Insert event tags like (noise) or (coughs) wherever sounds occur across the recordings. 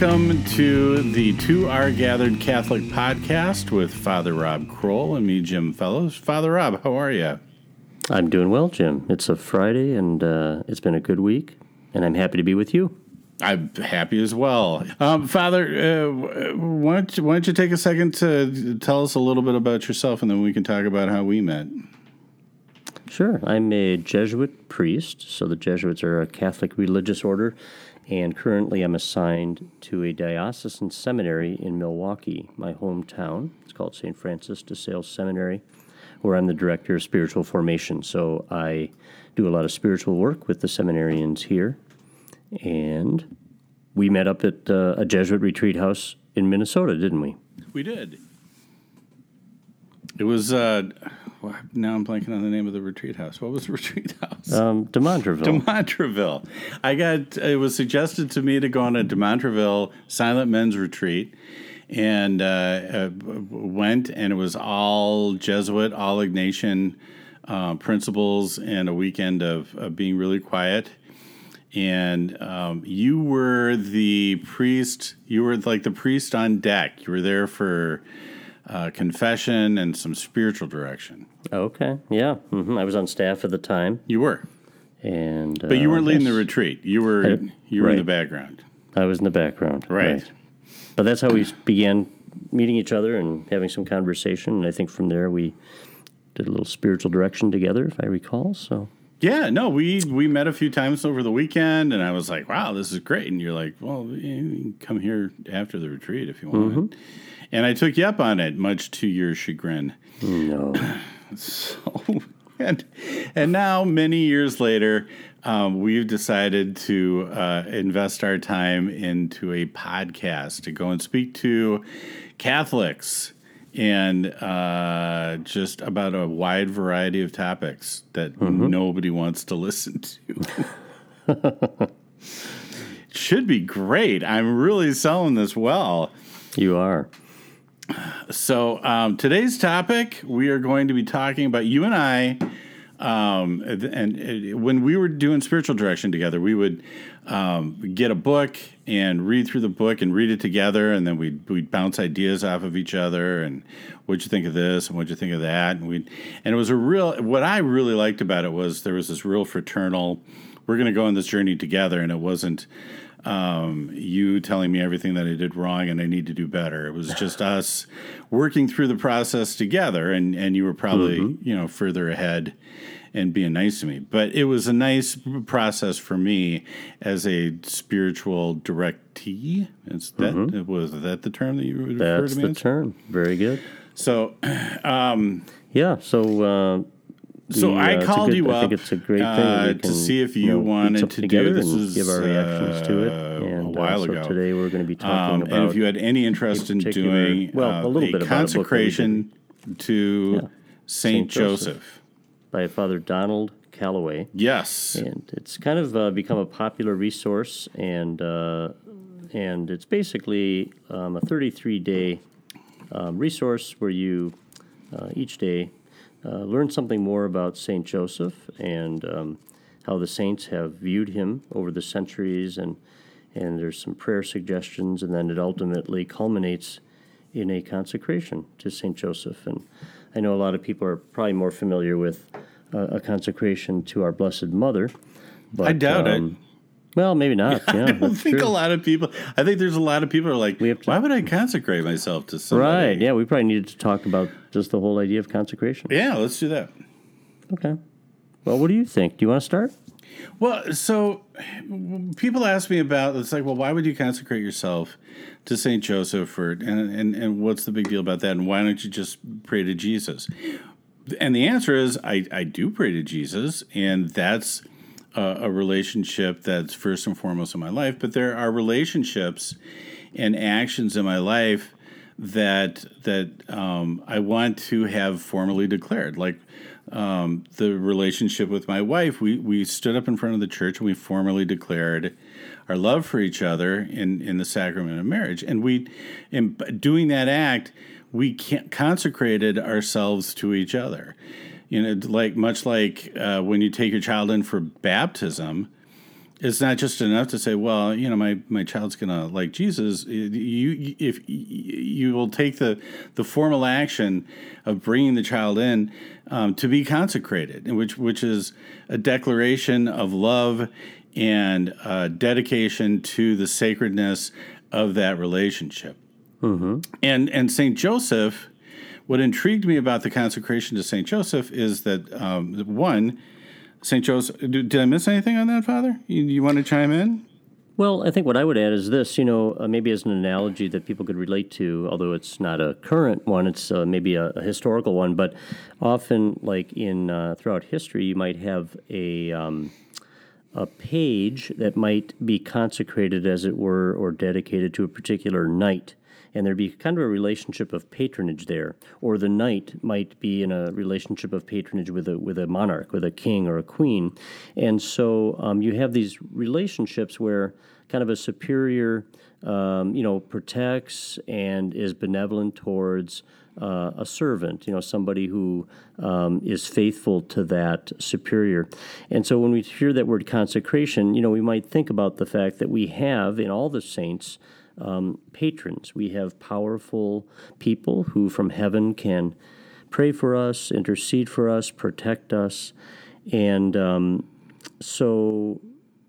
Welcome to the Two Are Gathered Catholic podcast with Father Rob Kroll and me, Jim Fellows. Father Rob, how are you? I'm doing well, Jim. It's a Friday and uh, it's been a good week, and I'm happy to be with you. I'm happy as well. Um, Father, uh, why, don't you, why don't you take a second to tell us a little bit about yourself and then we can talk about how we met? Sure. I'm a Jesuit priest, so the Jesuits are a Catholic religious order and currently I'm assigned to a diocesan seminary in Milwaukee, my hometown. It's called St. Francis de Sales Seminary, where I'm the director of spiritual formation. So I do a lot of spiritual work with the seminarians here. And we met up at uh, a Jesuit retreat house in Minnesota, didn't we? We did. It was uh, now I'm blanking on the name of the retreat house. What was the (laughs) retreat house? Um, De Montreville. De Montreville. I got it was suggested to me to go on a De Montreville silent men's retreat, and uh, uh, went, and it was all Jesuit, all Ignatian uh, principles, and a weekend of, of being really quiet. And um, you were the priest. You were like the priest on deck. You were there for uh, confession and some spiritual direction. Okay, yeah, mm-hmm. I was on staff at the time. You were, and but you weren't uh, leading the retreat. You were I- you were in the background. I was in the background. Right. But that's how we began meeting each other and having some conversation. And I think from there we did a little spiritual direction together, if I recall. So Yeah, no, we we met a few times over the weekend, and I was like, "Wow, this is great." And you're like, "Well, you can come here after the retreat if you want." And I took you up on it, much to your chagrin. no, (clears throat) So, (laughs) and and now many years later, um, we've decided to uh, invest our time into a podcast to go and speak to Catholics and uh, just about a wide variety of topics that nobody wants to (laughs) listen to. (laughs) Should be great. I'm really selling this well. you are. So um, today's topic, we are going to be talking about you and I. Um, and, and when we were doing spiritual direction together, we would um, get a book and read through the book and read it together, and then we'd we'd bounce ideas off of each other and what'd you think of this and what'd you think of that, and we and it was a real. What I really liked about it was there was this real fraternal. We're going to go on this journey together, and it wasn't um, you telling me everything that I did wrong and I need to do better. It was just us working through the process together, and and you were probably you know further ahead and being nice to me. But it was a nice process for me as a spiritual directee. Is that was that the term that you referred That's to me That's the as? term. Very good. So (clears throat) Yeah. So. Uh, So I uh, called good- you up think it's a great uh, to see if you, know, wanted to do this. is, give our reactions to it. uh, And a while uh, so ago. today we're going to be talking Um, about and if you had any interest in doing well, uh, a little bit about a book that we consecration to Yeah. Saint Saint Joseph. Joseph. by Father Donald Calloway. Yes. and it's kind of uh, become a popular resource, and uh, and it's basically um, a 33 day um, resource where you uh, each day uh, learn something more about Saint Joseph and um, how the saints have viewed him over the centuries, and and there's some prayer suggestions, and then it ultimately culminates in a consecration to Saint Joseph. And I know a lot of people are probably more familiar with uh, a consecration to our Blessed Mother. But, I doubt it. Well, maybe (laughs) not. Yeah, I don't think true. a lot of people. I think there's a lot of people who are like, to- why would I consecrate myself to somebody? Right. Yeah, we probably needed to talk about just the whole idea of consecration. Yeah, let's do that. Okay. Well, what do you think? Do you want to start? Well, so people ask me about it's like, well, why would you consecrate yourself to Saint Joseph, or and and and what's the big deal about that? And why don't you just pray to Jesus? And the answer is, I I do pray to Jesus, and that's a, relationship that's first and foremost in my life. But there are relationships and actions in my life that that um, I want to have formally declared, like um, the relationship with my wife. We we stood up in front of the church and we formally declared our love for each other in in the sacrament of marriage. And we, in doing that act, we consecrated ourselves to each other. You know, like much like uh, when you take your child in for baptism. it's not just enough to say, well, you know, my, my child's gonna like Jesus. You if you will take the the formal action of bringing the child in um, to be consecrated, which which is a declaration of love and uh, dedication to the sacredness of that relationship. Mm-hmm. And and Saint Joseph, what intrigued me about the consecration to Saint Joseph is that um, one St. Joseph. Did I miss anything on that, Father? You, you want to chime in? Well, I think what I would add is this, you know, uh, maybe as an analogy that people could relate to, although it's not a current one, it's uh, maybe a, a, historical one, but often, like in uh, throughout history, you might have a um, a page that might be consecrated, as it were, or dedicated to a particular knight and there'd be kind of a relationship of patronage there, or the knight might be in a relationship of patronage with a with a monarch, with a king or a queen, and so um, you have these relationships where kind of a superior, um, you know, protects and is benevolent towards. Uh, a servant, you know, somebody who um, is faithful to that superior. And so when we hear that word consecration, you know, we might think about the fact that we have in all the saints um, patrons. We have powerful people who from heaven can pray for us, intercede for us, protect us. And um, so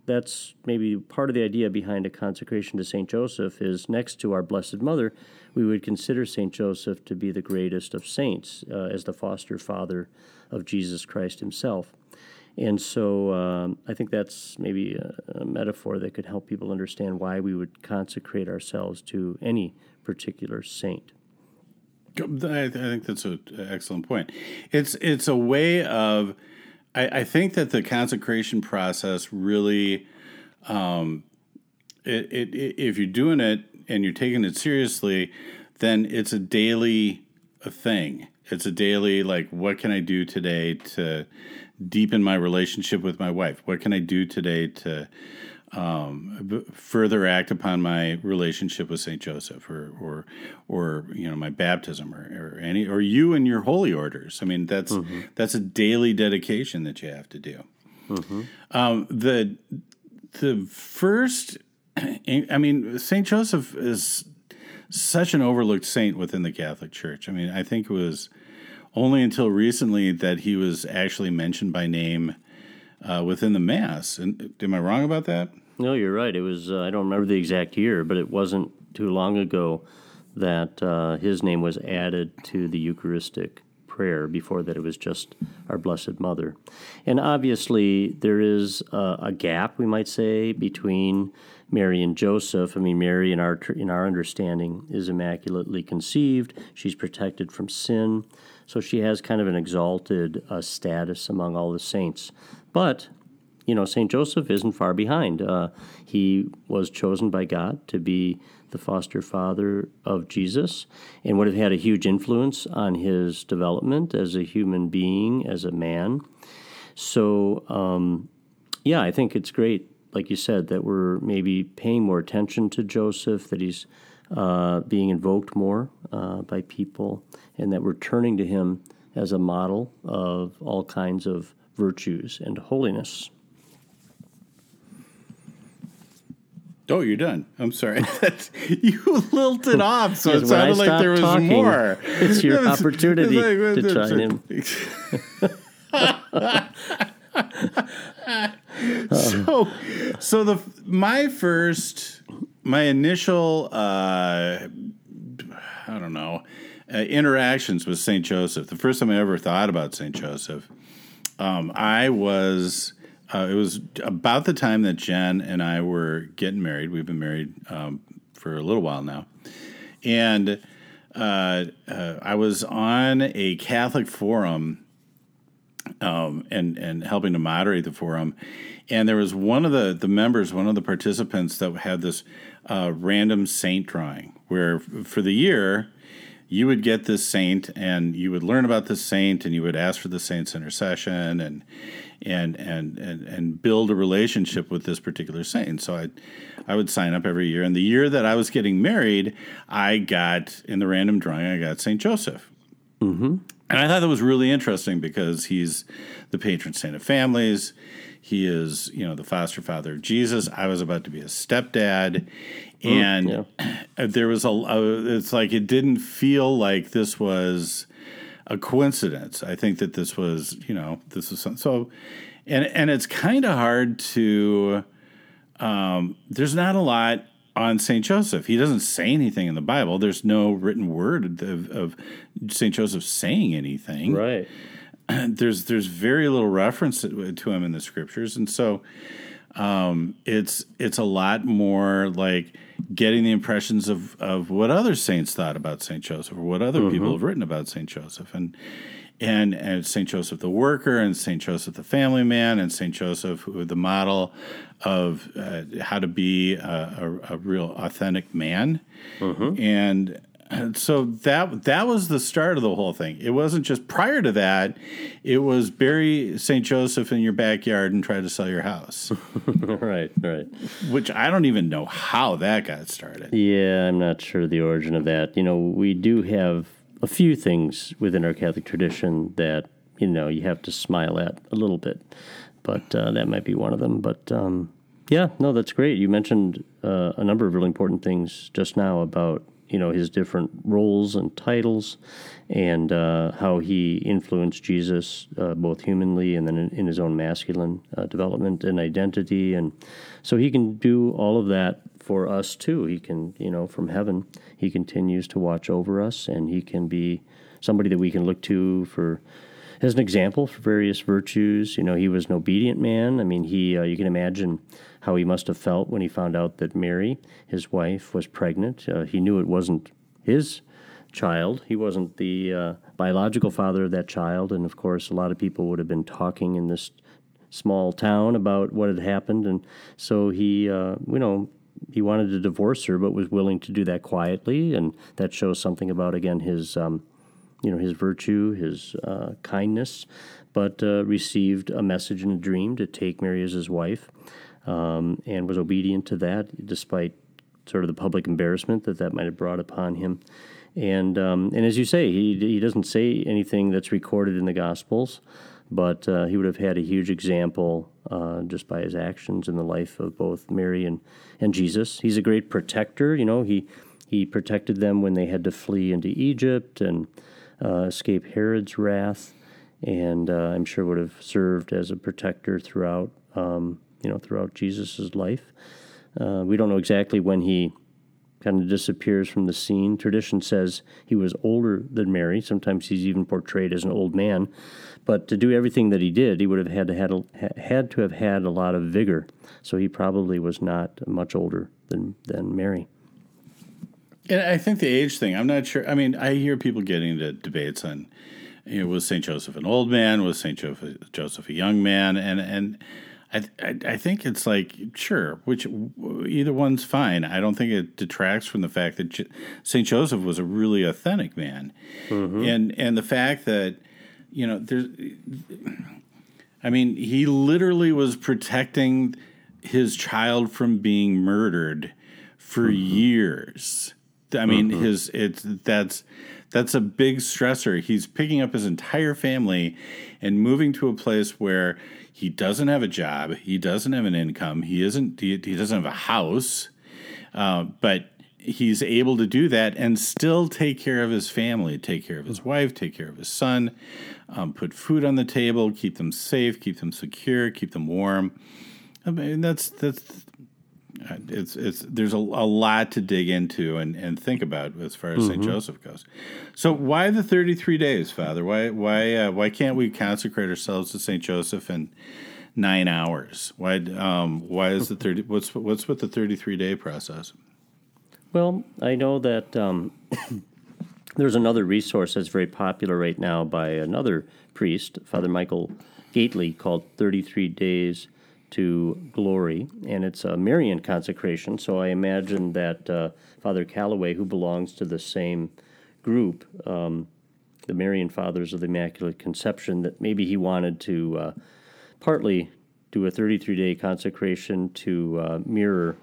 that's maybe part of the idea behind a consecration to St. Joseph is next to our Blessed Mother, we would consider St. Joseph to be the greatest of saints uh, as the foster father of Jesus Christ himself. And so um, I think that's maybe a, a, metaphor that could help people understand why we would consecrate ourselves to any particular saint. I, think that's an excellent point. It's it's a way of, I, I think that the consecration process really, um, it, it, it, if you're doing it and you're taking it seriously, then it's a daily thing. It's a daily like, what can I do today to deepen my relationship with my wife? What can I do today to um, further act upon my relationship with Saint Joseph, or or or you know my baptism, or, or any or you and your holy orders? I mean, that's mm-hmm. that's a daily dedication that you have to do. Mm-hmm. Um, the the first, (clears throat) I mean, Saint Joseph is such an overlooked saint within the Catholic Church. I mean, I think it was only until recently that he was actually mentioned by name uh, within the Mass. And am I wrong about that? No, you're right. It was uh, I don't remember the exact year, but it wasn't too long ago that uh, his name was added to the Eucharistic prayer. Before that, it was just our Blessed Mother. And obviously, there is a gap, we might say, between Mary and Joseph. I mean, Mary, in our in our understanding, is immaculately conceived. She's protected from sin. So she has kind of an exalted uh, status among all the saints. But, you know, St. Joseph isn't far behind. Uh, he was chosen by God to be the foster father of Jesus and would have had a huge influence on his development as a human being, as a man. So, um, yeah, I think it's great, like you said, that we're maybe paying more attention to Joseph, that he's uh, being invoked more uh, by people, and that we're turning to him as a model of all kinds of virtues and holiness. Oh, you're done. I'm sorry. (laughs) you lilted off, so it sounded like there was talking, more. It's your (laughs) opportunity to chime in. (laughs) (laughs) so, so the my first my initial, uh, I don't know, uh, interactions with St. Joseph, the first time I ever thought about St. Joseph, um, I was, uh, it was about the time that Jen and I were getting married. We've been married um, for a little while now. And uh, uh, I was on a Catholic forum um, and, and helping to moderate the forum. And there was one of the, the members, one of the participants that had this uh, random saint drawing where for the year you would get this saint and you would learn about this saint and you would ask for the saint's intercession and and and and, and build a relationship with this particular saint so i i would sign up every year and the year that i was getting married i got in the random drawing i got saint joseph Mm-hmm. And I thought that was really interesting because he's the patron saint of families. He is, you know, the foster father of Jesus. I was about to be a stepdad, and yeah. (clears throat) there was a. a- It's like it didn't feel like this was a coincidence. I think that this was, you know, this was some, so, and and it's kind of hard to. Um, there's not a lot on Saint Joseph. He doesn't say anything in the Bible. There's no written word of, of Saint Joseph saying anything Right. (clears throat) there's there's very little reference to to him in the scriptures, and so um, it's it's a lot more like getting the impressions of of what other saints thought about Saint Joseph, or what other people have written about Saint Joseph, and and and Saint Joseph the worker, and Saint Joseph the family man, and Saint Joseph who the model of uh, how to be a, a, a real authentic man, and and (clears throat) so that that was the start of the whole thing. It wasn't just prior to that; it was bury Saint Joseph in your backyard and try to sell your house, (laughs) right. Right. which I don't even know how that got started. Yeah, I'm not sure the origin of that. You know, we do have a few things within our Catholic tradition that you know you have to smile at a little bit, but uh, that might be one of them. But um, yeah, no, that's great. You mentioned uh, a number of really important things just now about you know his different roles and titles, and uh, how he influenced Jesus uh, both humanly and then in, in his own masculine uh, development and identity, and so he can do all of that for us too. He can, you know, from heaven, he continues to watch over us, and he can be somebody that we can look to for as an example for various virtues. You know, he was an obedient man. I mean, he uh, you can imagine how he must have felt when he found out that Mary, his wife, was pregnant. Uh, he knew it wasn't his child. He wasn't the uh, biological father of that child, and of course, a lot of people would have been talking in this small town about what had happened, and so he, uh, you know. He wanted to divorce her, but was willing to do that quietly, and that shows something about again his um, you know his virtue, his uh, kindness, but uh, received a message in a dream to take Mary as his wife, um, and was obedient to that despite sort of the public embarrassment that that might have brought upon him. And um, and as you say, he he doesn't say anything that's recorded in the Gospels, but uh, he would have had a huge example uh, just by his actions in the life of both Mary and, and Jesus. He's a great protector. You know, he he protected them when they had to flee into Egypt and escape Herod's wrath, and uh, I'm sure would have served as a protector throughout um, you know throughout Jesus' life. Uh, we don't know exactly when he kind of disappears from the scene. Tradition says he was older than Mary. Sometimes he's even portrayed as an old man. But to do everything that he did, he would have had to had, a, had to have had a lot of vigor. So he probably was not much older than than Mary. And I think the age thing, I'm not sure. I mean, I hear people getting into debates on, you know, was St. Joseph an old man? Was St. Joseph, Joseph a young man? And, and I, I, I think it's like, sure, which either one's fine. I don't think it detracts from the fact that St. Joseph was a really authentic man. Mm-hmm. And, and the fact that, you know, there's, I mean, he literally was protecting his child from being murdered for mm-hmm. years. I mean, his it's that's that's a big stressor. He's picking up his entire family and moving to a place where he doesn't have a job, he doesn't have an income, he isn't he, he doesn't have a house, uh, but he's able to do that and still take care of his family, take care of his wife, take care of his son, um, put food on the table, keep them safe, keep them secure, keep them warm. I mean, that's that's it's it's there's a, a lot to dig into and, and think about as far as Saint Joseph goes. So why the 33 days, Father? Why why uh, why can't we consecrate ourselves to Saint Joseph in nine hours? Why um why is the 30 what's what's with the 33 day process? Well, I know that um, (coughs) there's another resource that's very popular right now by another priest, Father Michael Gaitley, called 33 Days to Glory. And it's a Marian consecration. So I imagine that uh, Father Calloway, who belongs to the same group, um, the Marian Fathers of the Immaculate Conception, that maybe he wanted to uh, partly do a 33 day consecration to uh, mirror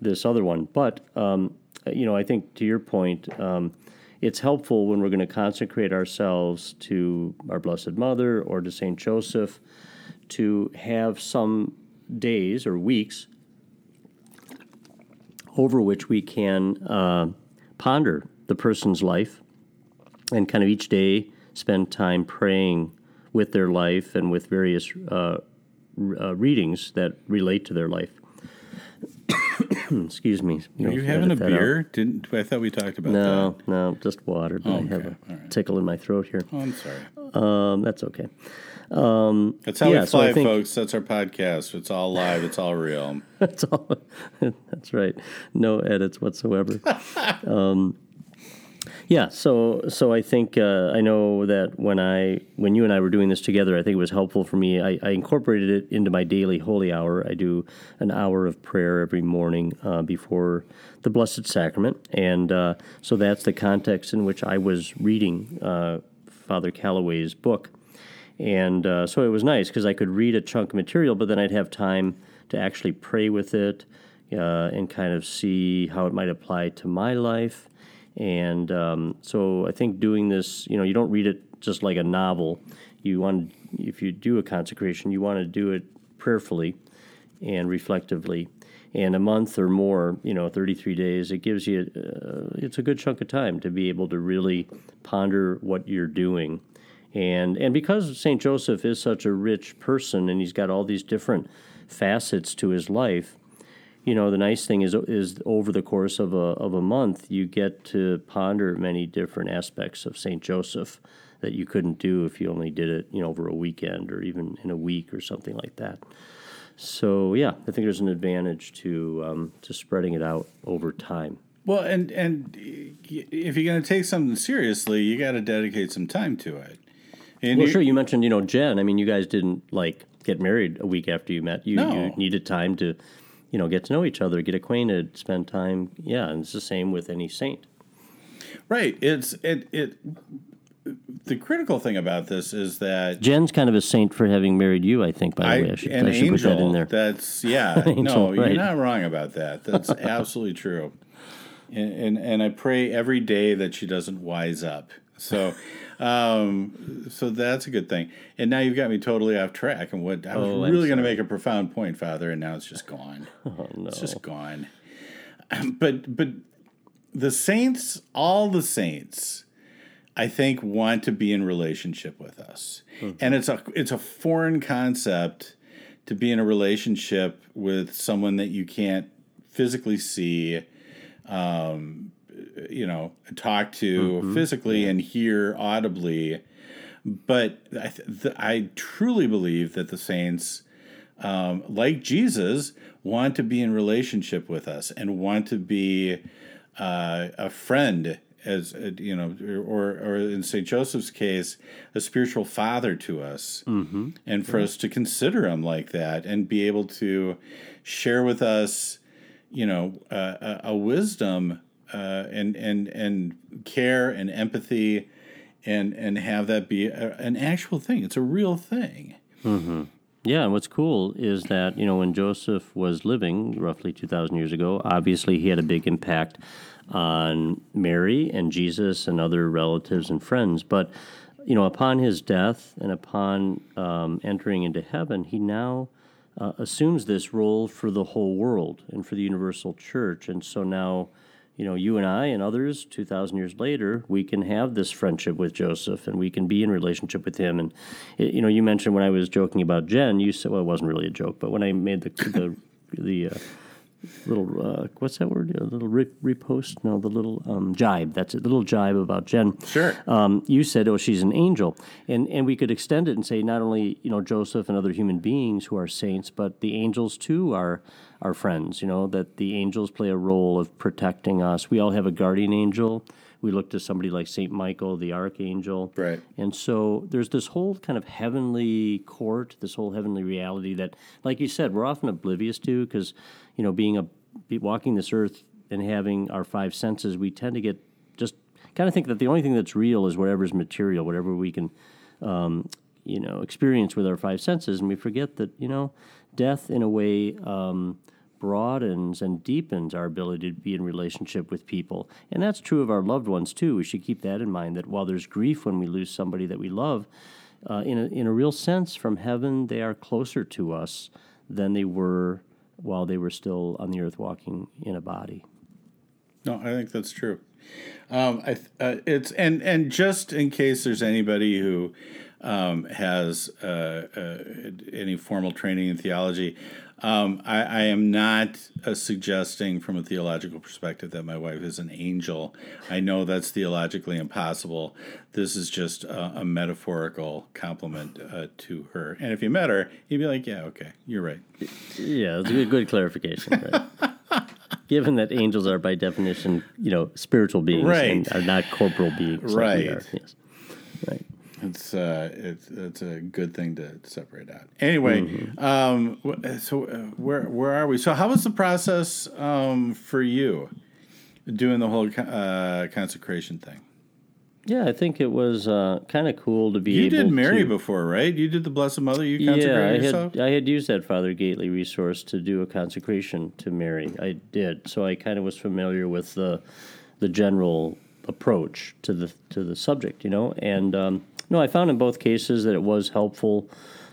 this other one. But um, you know, I think to your point, um, it's helpful when we're going to consecrate ourselves to our Blessed Mother or to Saint Joseph to have some days or weeks over which we can uh, ponder the person's life and kind of each day spend time praying with their life and with various uh, uh, readings that relate to their life. (coughs) Excuse me. Are you having a beer? Out. Didn't I thought we talked about no, that? No, no, just water. But oh. I have a right. tickle in my throat here. Oh, I'm sorry. Um, that's okay. Um, that's how yeah, we fly, so think, folks. That's our podcast. It's all live. It's all real. (laughs) that's all. (laughs) that's right. No edits whatsoever. (laughs) um, yeah, so so I think uh, I know that when I when you and I were doing this together, I think it was helpful for me. I, I incorporated it into my daily holy hour. I do an hour of prayer every morning uh, before the Blessed Sacrament, and uh, so that's the context in which I was reading uh, Father Calloway's book, and uh, so it was nice because I could read a chunk of material, but then I'd have time to actually pray with it uh, and kind of see how it might apply to my life. And um, so I think doing this, you know, you don't read it just like a novel. You want, if you do a consecration, you want to do it prayerfully and reflectively. And a month or more, you know, 33 days, it gives you, uh, it's a good chunk of time to be able to really ponder what you're doing. And, and because St. Joseph is such a rich person and he's got all these different facets to his life, you know, the nice thing is is over the course of a of a month, you get to ponder many different aspects of Saint Joseph that you couldn't do if you only did it, you know, over a weekend or even in a week or something like that. So yeah, I think there's an advantage to um, to spreading it out over time. Well, and and if you're going to take something seriously, you got to dedicate some time to it. And well, sure. You mentioned, you know, Jen. I mean, you guys didn't like get married a week after you met. You, no. you needed time to you know, get to know each other, get acquainted, spend time. Yeah, and it's the same with any saint. Right. It's it it. The critical thing about this is that Jen's kind of a saint for having married you. I think. By the I, way, I should, an I should angel, put that in there. That's (laughs) yeah. angel, no, right. you're not wrong about that. That's (laughs) absolutely true. And, and and I pray every day that she doesn't wise up. So um, so that's a good thing. And now you've got me totally off track. And what I was oh, really going to make a profound point, Father, and now it's just gone. (laughs) Oh no, it's just gone. But but the saints, all the saints, I think want to be in relationship with us, mm-hmm. and it's a it's a foreign concept to be in a relationship with someone that you can't physically see. Um, you know talk to mm-hmm. physically yeah. and hear audibly but I, th- I truly believe that the saints um, like jesus want to be in relationship with us and want to be uh, a friend as uh, you know or or in st joseph's case a spiritual father to us mm-hmm. and for us to consider him like that and be able to share with us you know uh, a, a wisdom uh, and and and care and empathy, and and have that be a, an actual thing. It's a real thing. Mm-hmm. Yeah, and what's cool is that you know when Joseph was living roughly two thousand years ago, obviously he had a big impact on Mary and Jesus and other relatives and friends, but you know upon his death and upon um, entering into heaven, he now uh, assumes this role for the whole world and for the universal church, and so now you know, you and I and others, 2,000 years later, we can have this friendship with Joseph and we can be in relationship with him. And, it, you know, you mentioned when I was joking about Jen, you said, well, it wasn't really a joke, but when I made the, the, the, uh, little uh, what's that word? A little re- repost? No, the little um, jibe. That's it. The little jibe about Jen. Sure. Um, you said, "Oh, she's an angel," and and we could extend it and say not only you know Joseph and other human beings who are saints, but the angels too are our friends. You know that the angels play a role of protecting us. We all have a guardian angel. We look to somebody like Saint Michael, the archangel, right? And so there's this whole kind of heavenly court, this whole heavenly reality that, like you said, we're often oblivious to because, you know, being a walking this earth and having our five senses, we tend to get just kind of think that the only thing that's real is whatever is material, whatever we can, um, you know, experience with our five senses, and we forget that you know, death in a way. Um, broadens and deepens our ability to be in relationship with people. And that's true of our loved ones too. We should keep that in mind that while there's grief when we lose somebody that we love, uh, in, a, in a real sense, from heaven, they are closer to us than they were while they were still on the earth walking in a body. No, I think that's true. Um, I, uh, it's and and just in case there's anybody who um, has uh, uh, any formal training in theology, um, I, I, am not uh, suggesting from a theological perspective that my wife is an angel. I know that's theologically impossible. This is just a, a metaphorical compliment uh, to her. And if you met her, you'd be like, yeah, okay, you're right. Yeah, it's a good, clarification. Right? (laughs) Given that angels are by definition, you know, spiritual beings right. and are not corporal beings. Right. Like yes. Right. It's uh, it's it's a good thing to separate out. Anyway, mm-hmm. um, so uh, where where are we? So how was the process um, for you doing the whole uh, consecration thing? Yeah, I think it was uh, kind of cool to be. You did Mary to, before, right? You did the Blessed Mother. You consecrated yeah, I yourself. had I had used that Father Gaitley resource to do a consecration to Mary. I did, so I kind of was familiar with the the general approach to the to the subject, you know, and um, no, I found in both cases that it was helpful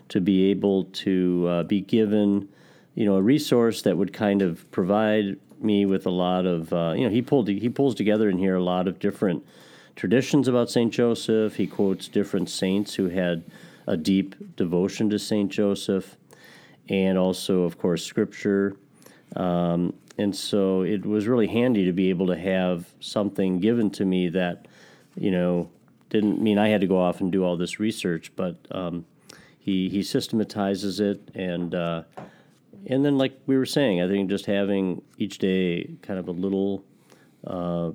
to be able to uh, be given, you know, a resource that would kind of provide me with a lot of, uh, you know, he pulled he pulls together in here a lot of different traditions about Saint Joseph. He quotes different saints who had a deep devotion to Saint Joseph, and also, of course, Scripture. Um, and so it was really handy to be able to have something given to me that, you know, didn't mean I had to go off and do all this research, but um, he he systematizes it and uh, and then like we were saying, I think just having each day kind of a little uh,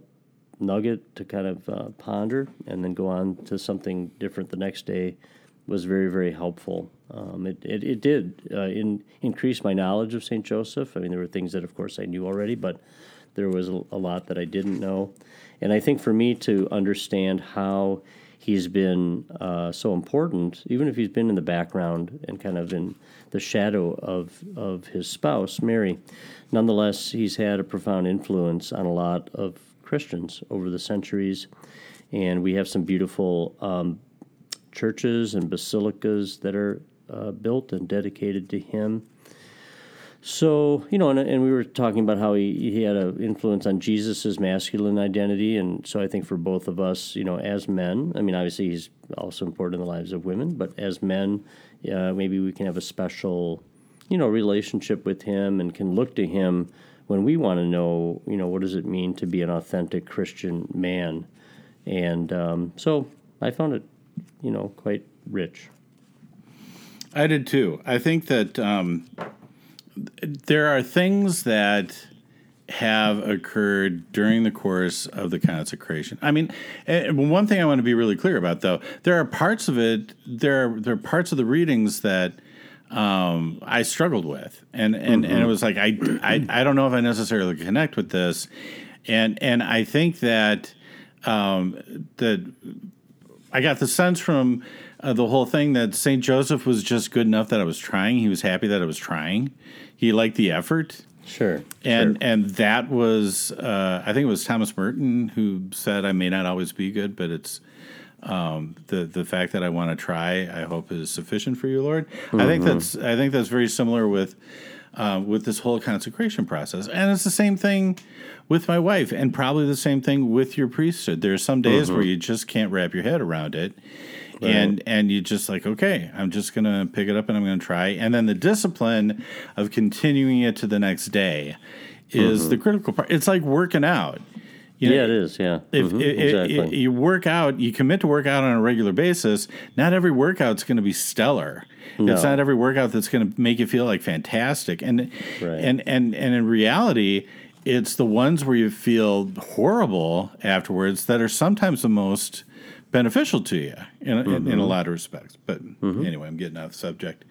nugget to kind of uh, ponder and then go on to something different the next day was very very helpful. Um, it, it, it did uh, in, increase my knowledge of Saint Joseph. I mean, there were things that of course I knew already, but there was a, lot that I didn't know. And I think for me to understand how he's been uh, so important, even if he's been in the background and kind of in the shadow of, of his spouse, Mary, nonetheless, he's had a profound influence on a lot of Christians over the centuries. And we have some beautiful um, churches and basilicas that are uh, built and dedicated to him. So you know, and, and, we were talking about how he, he had an influence on Jesus's masculine identity, and so I think for both of us, you know, as men, I mean, obviously he's also important in the lives of women, but as men, uh, maybe we can have a special, you know, relationship with him and can look to him when we want to know, you know, what does it mean to be an authentic Christian man, and um, so I found it, you know, quite rich. I did too. I think that. Um there are things that have occurred during the course of the consecration. I mean, eh, one thing I want to be really clear about, though, there are parts of it. There are, there are parts of the readings that um, I struggled with, and and, mm-hmm. and it was like I, I I don't know if I necessarily connect with this, and and I think that um, that I got the sense from uh, the whole thing that Saint Joseph was just good enough that I was trying. He was happy that I was trying he liked the effort. Sure. And sure. and that was uh, I think it was Thomas Merton who said I may not always be good, but it's um, the the fact that I want to try I hope is sufficient for you, Lord. Mm-hmm. I think mm-hmm. that's I think that's very similar with uh, with this whole consecration process, and it's the same thing with my wife, and probably the same thing with your priesthood. There are some days mm-hmm. where you just can't wrap your head around it, Right. And and you just like, okay, I'm just gonna pick it up and I'm gonna try. And then the discipline of continuing it to the next day is mm-hmm. the critical part. It's like working out. You know, yeah, it is. Yeah, if mm-hmm. it, exactly. It, you work out, you commit to work out on a regular basis. Not every workout's going to be stellar. No. It's not every workout that's going to make you feel like fantastic. And right. and and and in reality, it's the ones where you feel horrible afterwards that are sometimes the most beneficial to you in, mm-hmm. in, in, a mm-hmm. lot of respects. But mm-hmm. anyway, I'm getting off the subject.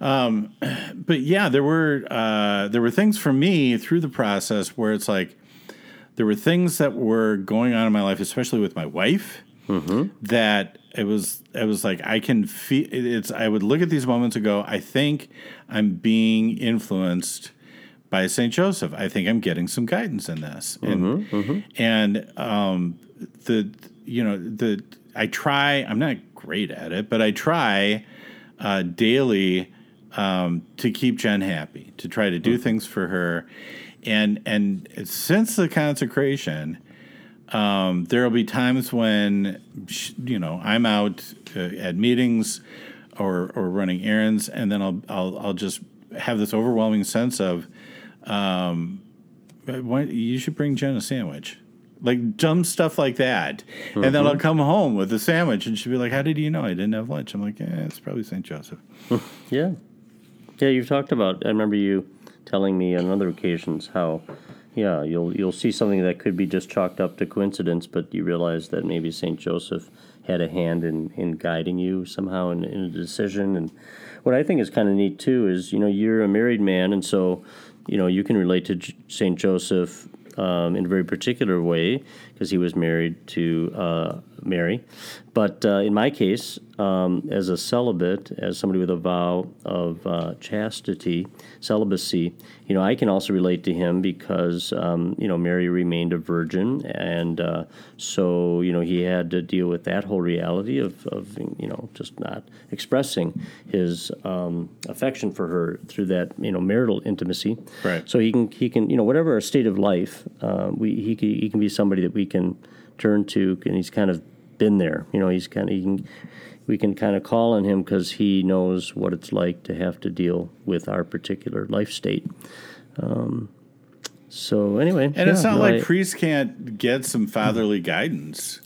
Um, (clears throat) but yeah, there were uh, there were things for me through the process where it's like there were things that were going on in my life, especially with my wife, mm-hmm. that it was it was like I can feel it's. I would look at these moments and go, I think I'm being influenced by Saint Joseph. I think I'm getting some guidance in this, and Mm-hmm, and um, the you know the I try. I'm not great at it, but I try uh, daily um, to keep Jen happy, to try to do things for her, and and since the consecration. Um, there will be times when sh- you know I'm out uh, at meetings or or running errands, and then I'll I'll I'll just have this overwhelming sense of, um, why, you should bring Jen a sandwich, like dumb stuff like that, and then I'll mm-hmm. come home with a sandwich, and she'll be like, "How did you know I didn't have lunch?" I'm like, "Yeah, it's probably St. Joseph." (laughs) Yeah. Yeah, you've talked about I remember you telling me on other occasions how yeah, you'll you'll see something that could be just chalked up to coincidence, but you realize that maybe Saint Joseph had a hand in, in guiding you somehow in, in a decision. And what I think is kind of neat too is, you know, you're a married man, and so, you know, you can relate to J- Saint Joseph um, in a very particular way because he was married to uh, Mary. But uh, in my case, um, as a celibate, as somebody with a vow of uh, chastity, celibacy, you know, I can also relate to him because, um, you know, Mary remained a virgin. And uh, so, you know, he had to deal with that whole reality of, of you know, just not expressing his um, affection for her through that, you know, marital intimacy. Right. So he can, he can, you know, whatever our state of life, uh, we, he, can- he can be somebody that we can turn to, and he's kind of been there. You know, he's kind of, he can, we can kind of call on him because he knows what it's like to have to deal with our particular life state. Um, so anyway, And it's not no, like I- priests can't get some fatherly guidance,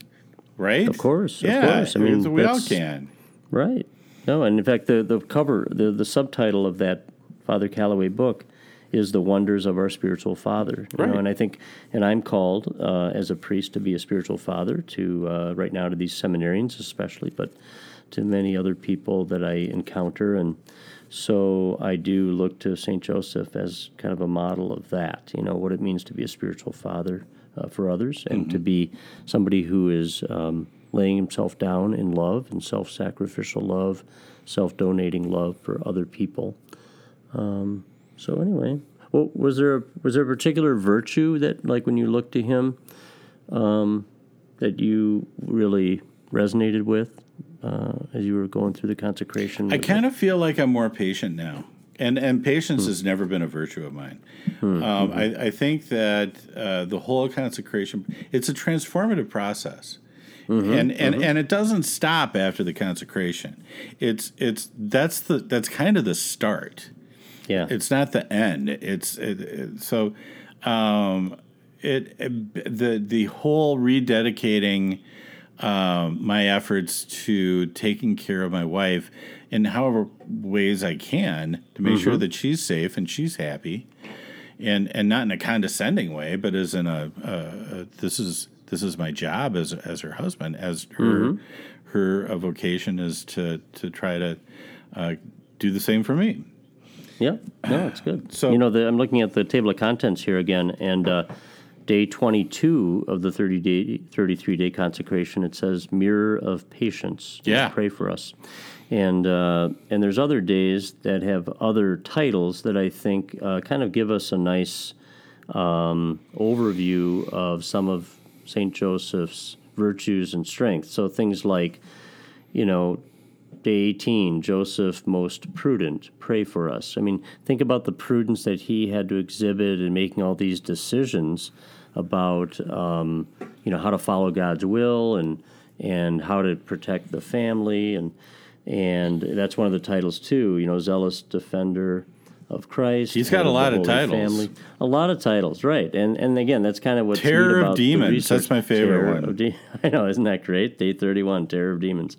right? Of course, of yeah. course. I mean, we all can. Right. No, and in fact, the, the cover, the, the subtitle of that Father Calloway book is The Wonders of Our Spiritual Father. You Right. know, and I think, and I'm called uh, as a priest to be a spiritual father to, uh, right now, to these seminarians especially, but to many other people that I encounter. And so I do look to St. Joseph as kind of a model of that, you know, what it means to be a spiritual father uh, for others and to be somebody who is um, laying himself down in love and self sacrificial love, self donating love for other people. Um, so, anyway. Well, was there a, was there a particular virtue that, like, when you looked to him, um, that you really resonated with uh, as you were going through the consecration? I kind of feel like I'm more patient now, and and patience has never been a virtue of mine. Um, I, I think that uh, the whole consecration it's a transformative process. and and, and it doesn't stop after the consecration. It's it's that's the that's kind of the start. Yeah, It's not the end. It's it, it, so um, it, it the the whole rededicating um, my efforts to taking care of my wife in however ways I can to make sure that she's safe and she's happy, and and not in a condescending way, but as in a, a, a this is this is my job as as her husband, as her her uh, vocation is to to try to uh, do the same for me. Yeah, no, it's good. So- you know, the, I'm looking at the table of contents here again, and uh, day 22 of the 30 day, 33 day consecration, it says "Mirror of Patience." Yeah. pray for us. And uh, and there's other days that have other titles that I think uh, kind of give us a nice um, overview of some of Saint Joseph's virtues and strengths. So things like, you know, Day 18, Joseph most prudent, pray for us. I mean, think about the prudence that he had to exhibit in making all these decisions about, um, you know, how to follow God's will and and how to protect the family and and that's one of the titles too. You know, zealous defender of Christ. He's got a lot of titles. A lot of titles, right? And and again, that's kind of what Terror of Demons. That's my favorite Terror one. De- (laughs) I know, isn't that great? Day thirty-one, Terror of Demons.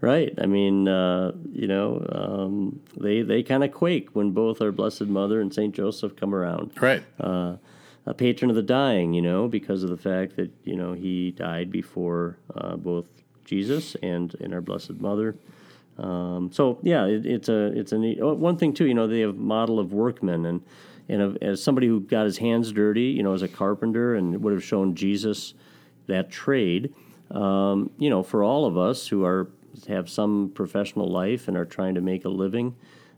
Right. I mean, uh, you know, um, they they kind of quake when both our Blessed Mother and Saint Joseph come around. Right. Uh, a patron of the dying, you know, because of the fact that you know he died before uh, both Jesus and and our Blessed Mother. Um, so yeah, it, it's a it's a neat. Oh, one thing too, you know, they have model of workmen and and as somebody who got his hands dirty, you know, as a carpenter and would have shown Jesus that trade. Um, you know, for all of us who are have some professional life and are trying to make a living,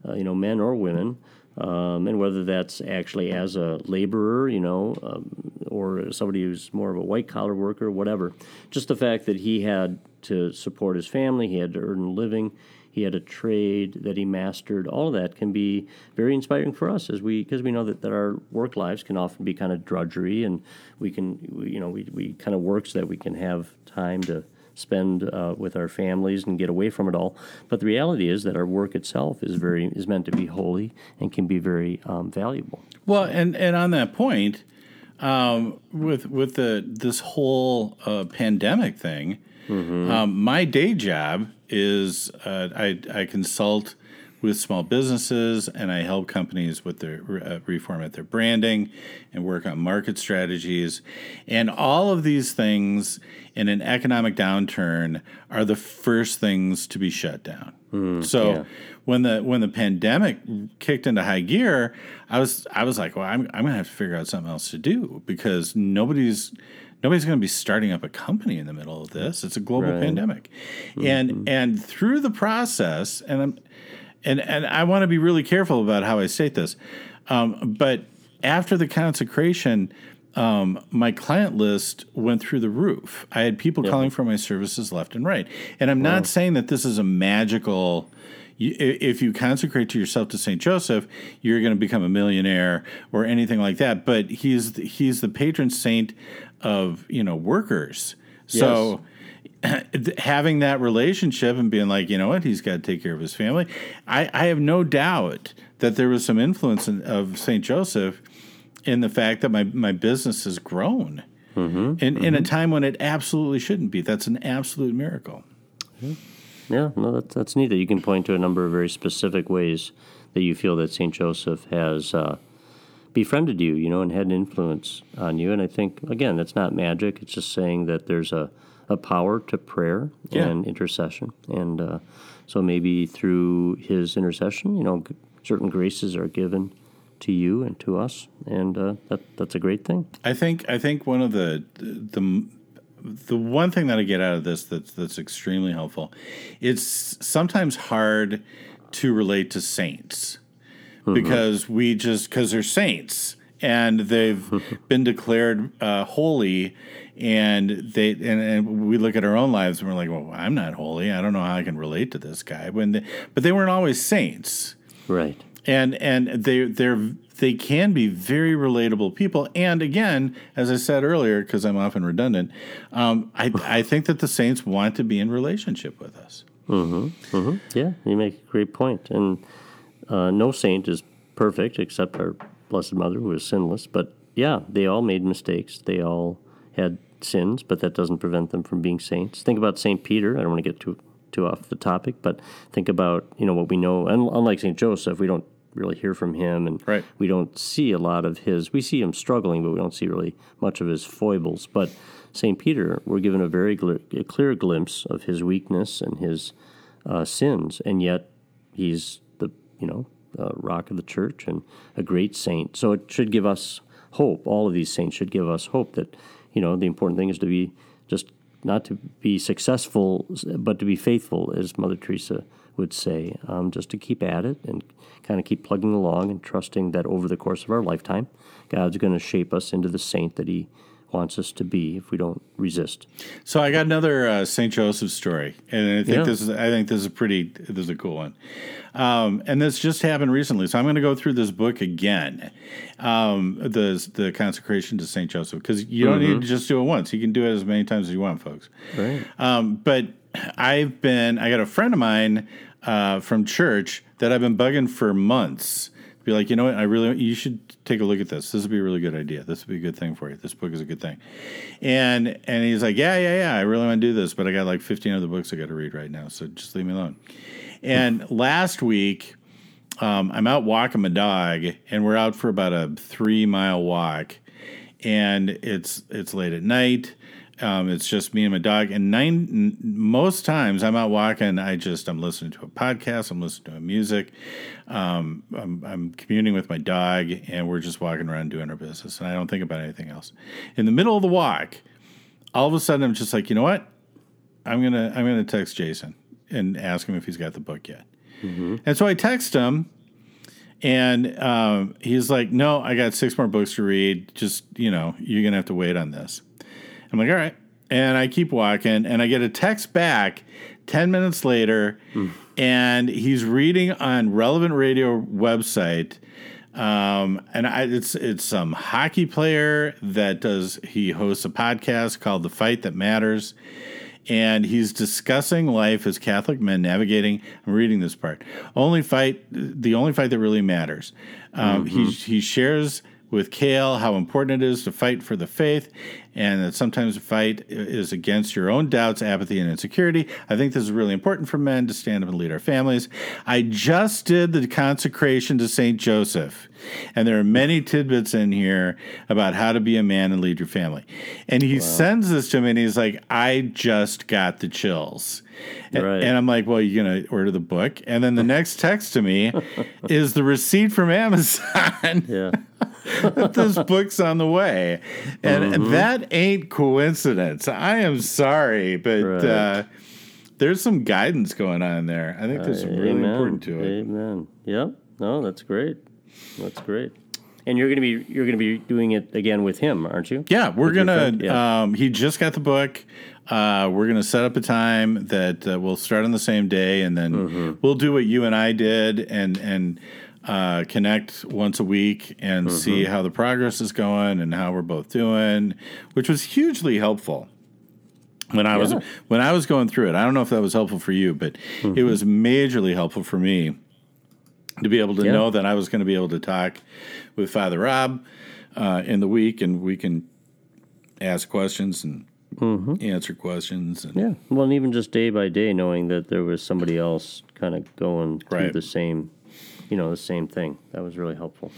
uh, you know, men or women, Um, and whether that's actually as a laborer, you know, um, or somebody who's more of a white collar worker, whatever. Just the fact that he had to support his family, he had to earn a living, he had a trade that he mastered. All of that can be very inspiring for us as we because we know that, that our work lives can often be kind of drudgery, and we can we, you know we, we kind of work so that we can have time to spend uh, with our families and get away from it all. But the reality is that our work itself is very is meant to be holy and can be very um, valuable. Well, and and on that point, um, with with the this whole uh, pandemic thing, mm-hmm. um, my day job is uh, I I consult with small businesses and I help companies with their uh, reformat their branding and work on market strategies. And all of these things in an economic downturn are the first things to be shut down. Mm, so yeah. when the when the pandemic kicked into high gear, I was I was like, well, I'm I'm gonna have to figure out something else to do because nobody's nobody's going to be starting up a company in the middle of this. It's a global right. pandemic, mm-hmm. and and through the process, and I'm and and I want to be really careful about how I state this, um, but after the consecration. Um, my client list went through the roof. I had people yep. calling for my services left and right. And I'm not saying that this is a magical if you consecrate to yourself to Saint Joseph, you're going to become a millionaire or anything like that. But he's he's the patron saint of you know workers. So (clears throat) having that relationship and being like, you know what, he's got to take care of his family. I, I have no doubt that there was some influence in, of St. Joseph in the fact that my, my business has grown mm-hmm, in, mm-hmm. in a mm-hmm. time when it absolutely shouldn't be. That's an absolute miracle. Yeah, no, that's, that's neat that you can point to a number of very specific ways that you feel that St. Joseph has uh, befriended you, you know, and had an influence on you. And I think, again, that's not magic. It's just saying that there's a – a power to prayer yeah. and intercession. And uh, so maybe through his intercession, you know, certain graces are given to you and to us, and uh, that that's a great thing. I think I think one of the the the one thing that I get out of this that's that's extremely helpful. It's sometimes hard to relate to saints mm-hmm. because we just because they're saints and they've (laughs) been declared uh, holy and they and, and, we look at our own lives and we're like well i'm not holy. I don't know how i can relate to this guy. When they, but they weren't always saints. Right. And and they they're they can be very relatable people. And again as i said earlier because i'm often redundant um, I, I think that the saints want to be in relationship with us. Mm-hmm, mm-hmm. yeah you make a great point. And uh, no saint is perfect except our blessed mother who is sinless but yeah they all made mistakes they all had sins, but that doesn't prevent them from being saints. Think about Saint Peter. I don't want to get too too off the topic, but think about you know what we know. And unlike Saint Joseph, we don't really hear from him, and right. we don't see a lot of his. We see him struggling, but we don't see really much of his foibles. But Saint Peter, we're given a very gl- a clear glimpse of his weakness and his uh, sins, and yet he's you know uh, rock of the church and a great saint. So it should give us hope. All of these saints should give us hope that you know, the important thing is to be just not to be successful, but to be faithful, as Mother Teresa would say, um, just to keep at it and kind of keep plugging along and trusting that over the course of our lifetime, God's going to shape us into the saint that He wants us to be if we don't resist. So I got another uh, Saint Joseph story, and I think yeah. this is I think this is a pretty this is a cool one. Um, and this just happened recently, so I'm going to go through this book again, um, the the consecration to Saint Joseph, because you don't mm-hmm. need to just do it once. You can do it as many times as you want, folks. Right. Um, but I've been I got a friend of mine uh, from church that I've been bugging for months be like, you know what, I really, you should take a look at this. This would be a really good idea. This would be a good thing for you. This book is a good thing. And and he's like, yeah, yeah, yeah, I really want to do this, but I got like 15 other books I got to read right now, so just leave me alone. And (laughs) last week, um, I'm out walking my dog, and we're out for about a three mile walk, and it's it's late at night. Um, it's just me and my dog. And nine most times I'm out walking. I just I'm listening to a podcast. I'm listening to music. Um, I'm, I'm communing with my dog, and we're just walking around doing our business. And I don't think about anything else. In the middle of the walk, all of a sudden I'm just like, you know what? I'm gonna I'm gonna text Jason and ask him if he's got the book yet. Mm-hmm. And so I text him, And um, he's like, "No, I got six more books to read. Just you know, you're gonna have to wait on this." I'm like, "All right." And I keep walking, and I get a text back ten minutes later, and he's reading on Relevant Radio website. Um, and I, it's it's some hockey player that does he hosts a podcast called The Fight That Matters, and he's discussing life as Catholic men navigating. I'm reading this part. Only fight, the only fight that really matters. Um, He he shares with Kale how important it is to fight for the faith, and that sometimes the fight is against your own doubts, apathy, and insecurity. I think this is really important for men to stand up and lead our families. I just did the consecration to Saint Joseph, and there are many tidbits in here about how to be a man and lead your family. And he sends this to me, and he's like, "I just got the chills." And, Right. and I'm like, well, you're going to order the book. And then the (laughs) next text to me is the receipt from Amazon. Yeah. (laughs) this book's on the way. And Mm-hmm. that ain't coincidence. I am sorry, but Right. uh, there's some guidance going on there. I think this is really Amen. important to it. Amen. Yep. No, that's great. That's great. And you're gonna be you're gonna be doing it again with him, aren't you? Yeah, we're With gonna. Yeah. Um, he just got the book. Uh, we're gonna set up a time that uh, we'll start on the same day, and then Mm-hmm. we'll do what you and I did, and and uh, connect once a week and Mm-hmm. see how the progress is going and how we're both doing, which was hugely helpful. When I was when I was going through it, I don't know if that was helpful for you, but Mm-hmm. it was majorly helpful for me to be able to Yeah. know that I was going to be able to talk with Father Rob uh, in the week, and we can ask questions and answer questions. And, Mm-hmm. Yeah. Well, and even just day by day, knowing that there was somebody else kind of going through Right. the same, you know, the same thing. That was really helpful.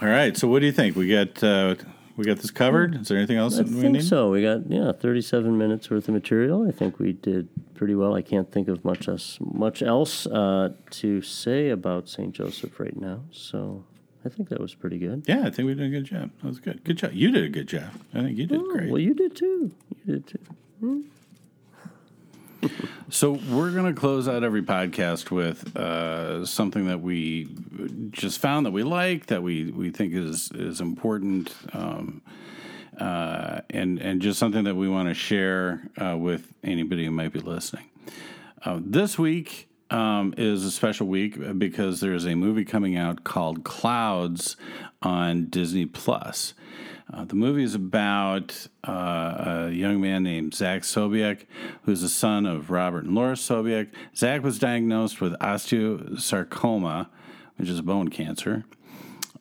All right, so what do you think? We got uh, we got this covered. Is there anything else I that we think need? so. We got yeah, thirty-seven minutes worth of material. I think we did pretty well. I can't think of much else much else uh, to say about Saint Joseph right now. So I think that was pretty good. Yeah, I think we did a good job. That was good. Good job. You did a good job. I think you did great. Well, you did too. You did too. (laughs) So we're going to close out every podcast with uh, something that we just found that we like, that we, we think is is important, um, uh, and and just something that we want to share uh, with anybody who might be listening. Uh, this week um, is a special week because there's a movie coming out called Clouds on Disney Plus. Uh, the movie is about uh, a young man named Zach Sobiech, who's the son of Robert and Laura Sobiech. Zach was diagnosed with osteosarcoma, which is a bone cancer.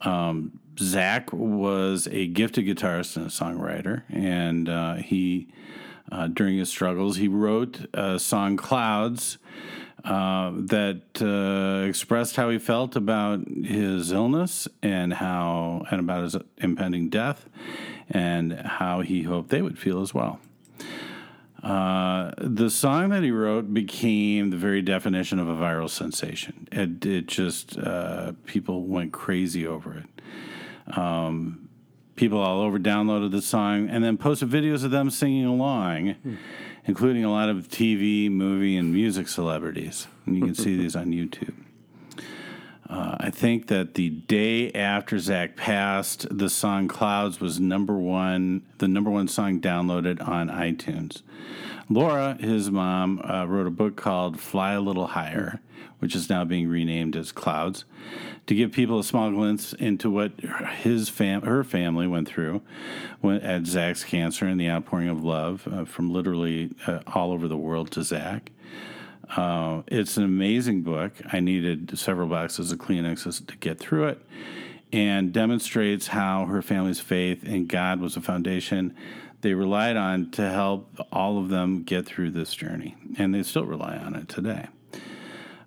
Um, Zach was a gifted guitarist and a songwriter, and uh, he, uh, during his struggles, he wrote a song "Clouds" uh, that uh, expressed how he felt about his illness and how and about his impending death, and how he hoped they would feel as well. Uh, the song that he wrote became the very definition of a viral sensation. It, it just uh, people went crazy over it. Um, people all over downloaded the song and then posted videos of them singing along, including a lot of TV, movie, and music celebrities. And you can see (laughs) these on YouTube. Uh, I think that the day after Zach passed, the song "Clouds" was number one, the number one song downloaded on iTunes. Laura, his mom, uh, wrote a book called "Fly a Little Higher," which is now being renamed as "Clouds," to give people a small glimpse into what his fam- her family went through when, at Zach's cancer and the outpouring of love uh, from literally uh, all over the world to Zach. Uh, it's an amazing book. I needed several boxes of Kleenexes to get through it, and demonstrates how her family's faith in God was a foundation they relied on to help all of them get through this journey, and they still rely on it today.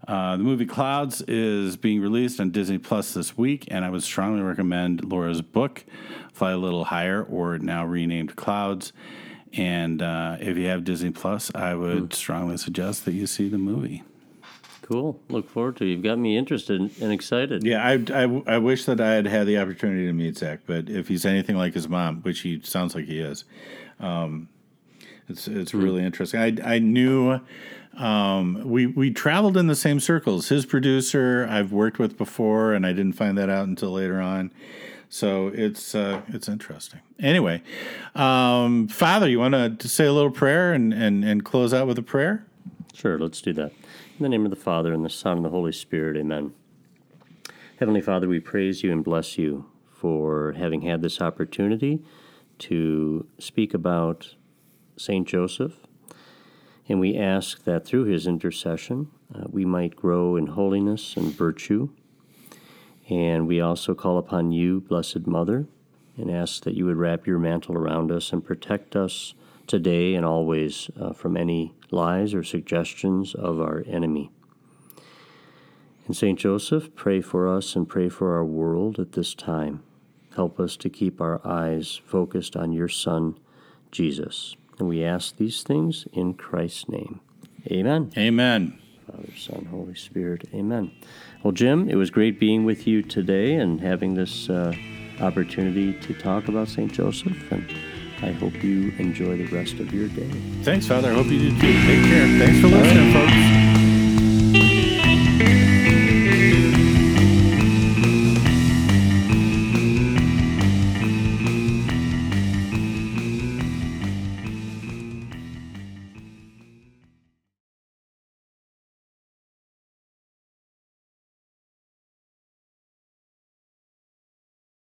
Uh, the movie Clouds is being released on Disney Plus this week, and I would strongly recommend Laura's book, Fly a Little Higher, or now renamed Clouds. And uh, if you have Disney Plus, I would strongly suggest that you see the movie. Cool. Look forward to it. You've got me interested and excited. Yeah, I, I, I wish that I had had the opportunity to meet Zach, but if he's anything like his mom, which he sounds like he is, um, it's it's really interesting. I I knew um, we we traveled in the same circles. His producer I've worked with before, and I didn't find that out until later on. So it's uh, it's interesting. Anyway, um, Father, you want to say a little prayer and, and and close out with a prayer? Sure, let's do that. In the name of the Father and the Son and the Holy Spirit, Amen. Heavenly Father, we praise you and bless you for having had this opportunity to speak about Saint Joseph and we ask that through his intercession, uh, we might grow in holiness and virtue. And we also call upon you, Blessed Mother, and ask that you would wrap your mantle around us and protect us today and always uh, from any lies or suggestions of our enemy. And St. Joseph, pray for us and pray for our world at this time. Help us to keep our eyes focused on your Son, Jesus. And we ask these things in Christ's name. Amen. Amen. Father, Son, Holy Spirit. Amen. Well, Jim, it was great being with you today and having this uh, opportunity to talk about St. Joseph. And I hope you enjoy the rest of your day. Thanks, Father. I hope you do too. Take care. Thanks for listening, folks.